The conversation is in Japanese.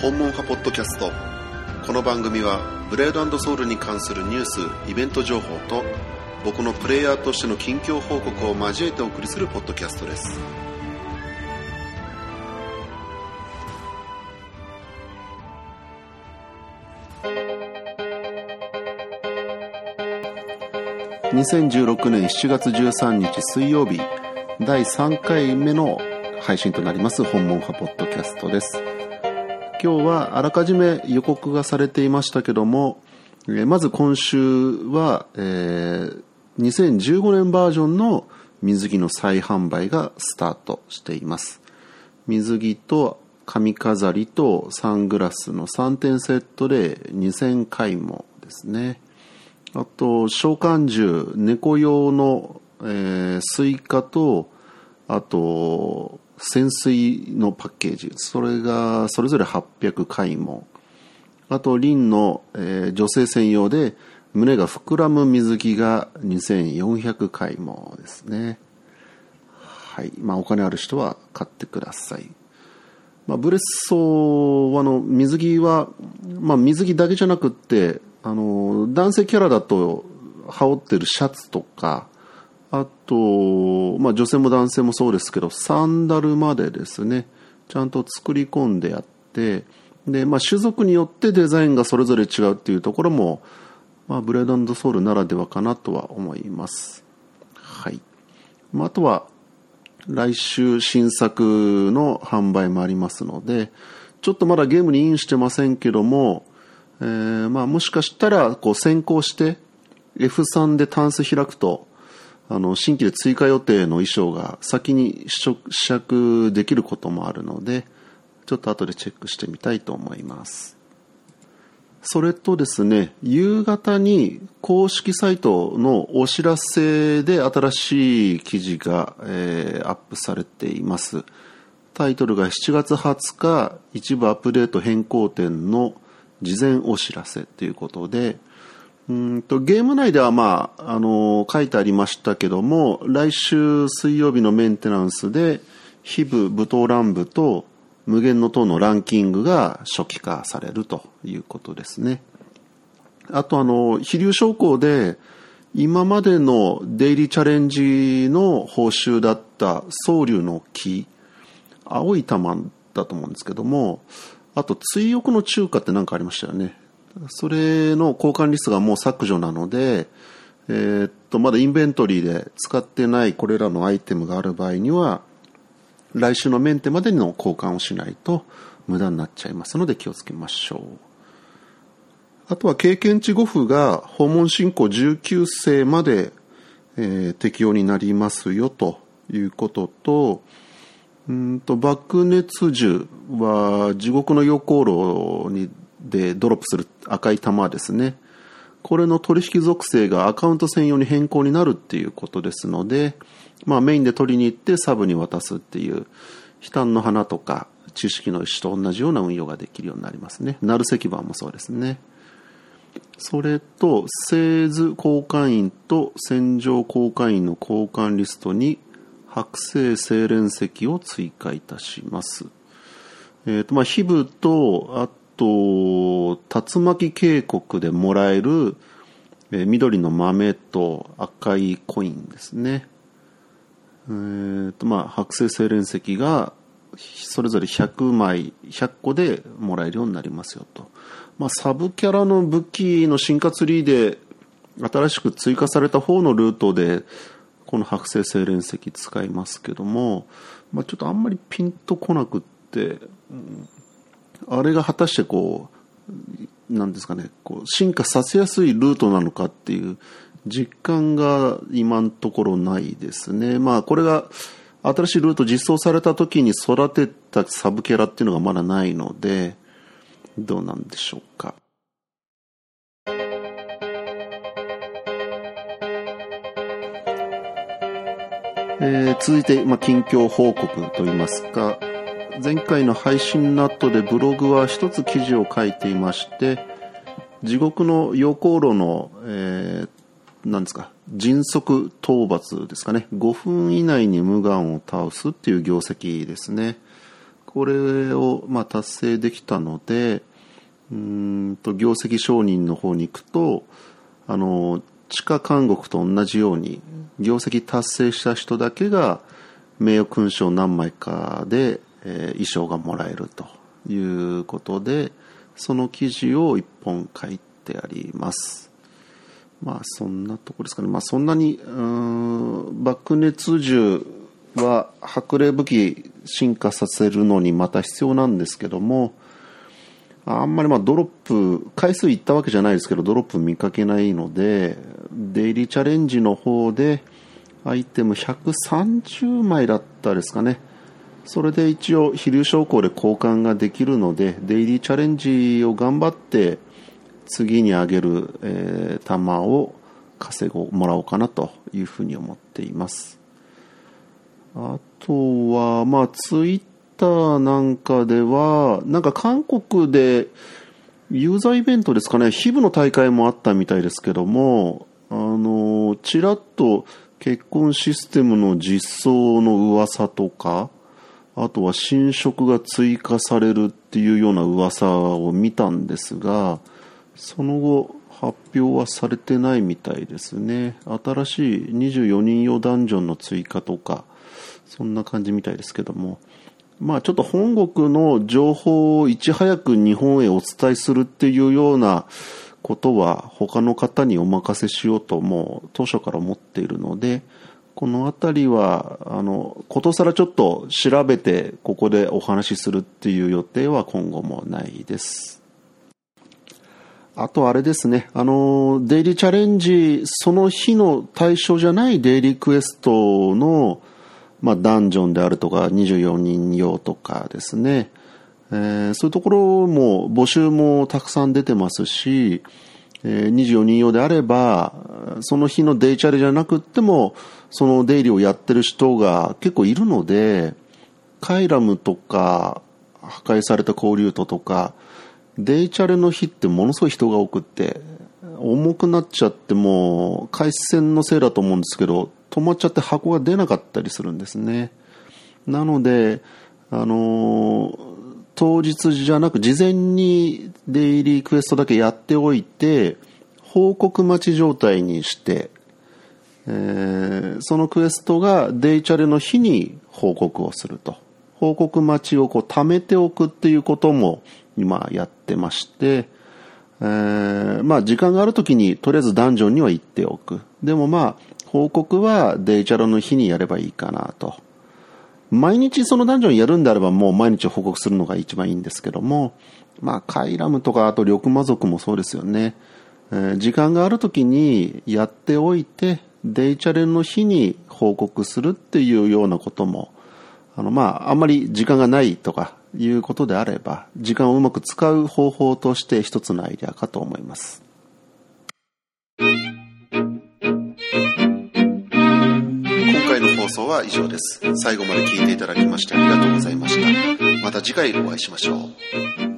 訪問派ポッドキャスト。この番組はブレードソウルに関するニュースイベント情報と僕のプレイヤーとしての近況報告を交えてお送りするポッドキャストです。2016年7月13日水曜日第3回目の配信となります訪問派ポッドキャストです。今日はあらかじめ予告がされていましたけどもまず今週は、えー、2015年バージョンの水着の再販売がスタートしています。水着と髪飾りとサングラスの3点セットで2000回もですね。あと、召喚獣、猫用の、えー、スイカと、あと、潜水のパッケージ。それが、それぞれ800回も。あと、リンの、えー、女性専用で、胸が膨らむ水着が2400回もですね。はい。まあ、お金ある人は買ってください。まあ、ブレッソー、あの、水着は、まあ、水着だけじゃなくって、あの、男性キャラだと羽織ってるシャツとか、あと、まあ女性も男性もそうですけど、サンダルまでですね、ちゃんと作り込んでやって、で、まあ種族によってデザインがそれぞれ違うっていうところも、まあブレードソウルならではかなとは思います。はい。まああとは、来週新作の販売もありますので、ちょっとまだゲームにインしてませんけども、えー、まあもしかしたらこう先行して F3 でタンス開くとあの新規で追加予定の衣装が先に試着できることもあるのでちょっと後でチェックしてみたいと思います。それとですね夕方に公式サイトのお知らせで新しい記事が、えー、アップされています。タイトルが7月20日一部アップデート変更点の事前お知らせということで、うんとゲーム内ではまあ、あの書いてありましたけども、来週水曜日のメンテナンスで、非部、武闘乱舞と無限の塔のランキングが初期化されるということですね。あとあの、飛竜昇降で、今までのデイリーチャレンジの報酬だった総竜の木、青い玉だと思うんですけども、あと、追憶の中華って何かありましたよね。それの交換リストがもう削除なので、えー、っと、まだインベントリーで使ってないこれらのアイテムがある場合には、来週のメンテまでの交換をしないと無駄になっちゃいますので気をつけましょう。あとは経験値5符が訪問進行19世まで、えー、適用になりますよということと、うんと爆熱銃は地獄の横路にでドロップする赤い玉ですね。これの取引属性がアカウント専用に変更になるっていうことですので、まあメインで取りに行ってサブに渡すっていう、悲嘆の花とか知識の石と同じような運用ができるようになりますね。鳴石板もそうですね。それと、製図交換員と戦場交換員の交換リストに白星精錬石を追加いたします。えっ、ー、と、まあ、ヒブと、あと、竜巻渓谷でもらえる、え、緑の豆と赤いコインですね。えっ、ー、と、まあ、白星精錬石が、それぞれ100枚、100個でもらえるようになりますよと。まあ、サブキャラの武器の進化ツリーで、新しく追加された方のルートで、この白星精錬石使いますけども、まあ、ちょっとあんまりピンとこなくって、あれが果たしてこう、なんですかね、こう進化させやすいルートなのかっていう実感が今のところないですね。まあこれが新しいルート実装された時に育てたサブキャラっていうのがまだないので、どうなんでしょうか。えー、続いて、まあ、近況報告といいますか、前回の配信の後でブログは一つ記事を書いていまして、地獄の陽光炉の、えー、なんですか、迅速討伐ですかね。5分以内に無眼を倒すっていう業績ですね。これを、まあ、達成できたので、うんと、業績承認の方に行くと、あの、地下監獄と同じように、業績達成した人だけが、名誉勲章何枚かで、え、衣装がもらえるということで、その記事を一本書いてあります。まあそんなとこですかね。まあそんなに、うん、爆熱銃は白麗武器進化させるのにまた必要なんですけども、あんまりまあドロップ、回数いったわけじゃないですけど、ドロップ見かけないので、デイリーチャレンジの方で、アイテム130枚だったですかね。それで一応、飛竜昇降で交換ができるので、デイリーチャレンジを頑張って、次に上げる、えー、弾を稼ごもらおうかなというふうに思っています。あとは、まあ、ツイッターなんかでは、なんか韓国で、ユーザーイベントですかね、ヒブの大会もあったみたいですけども、あの、ちらっと結婚システムの実装の噂とか、あとは新色が追加されるっていうような噂を見たんですが、その後発表はされてないみたいですね。新しい24人用ダンジョンの追加とか、そんな感じみたいですけども。まあちょっと本国の情報をいち早く日本へお伝えするっていうようなことは他の方にお任せしようともう当初から思っているので、この辺りは、あの、ことさらちょっと調べてここでお話しするっていう予定は今後もないです。あとあれですね、あの、デイリーチャレンジ、その日の対象じゃないデイリークエストの、まあ、ダンジョンであるとか、24人用とかですね、えー、そういうところも募集もたくさん出てますし、24人用であれば、その日のデイチャレじゃなくっても、その出入りをやってる人が結構いるので、カイラムとか、破壊された交流ととか、デイチャレの日ってものすごい人が多くって、重くなっちゃってもう、回線のせいだと思うんですけど、止まっちゃって箱が出なかったりするんですね。なので、あのー当日じゃなく事前にデイリークエストだけやっておいて、報告待ち状態にして、えー、そのクエストがデイチャレの日に報告をすると。報告待ちをこう貯めておくっていうことも今やってまして、えー、まあ時間がある時にとりあえずダンジョンには行っておく。でもまあ報告はデイチャレの日にやればいいかなと。毎日そのダンジョンやるんであればもう毎日報告するのが一番いいんですけども、まあ、カイラムとか、あと緑魔族もそうですよね。えー、時間がある時にやっておいて、デイチャレンの日に報告するっていうようなことも、あの、まあ、あんまり時間がないとかいうことであれば、時間をうまく使う方法として一つのアイデアかと思います。送は以上です。最後まで聞いていただきましてありがとうございました。また次回お会いしましょう。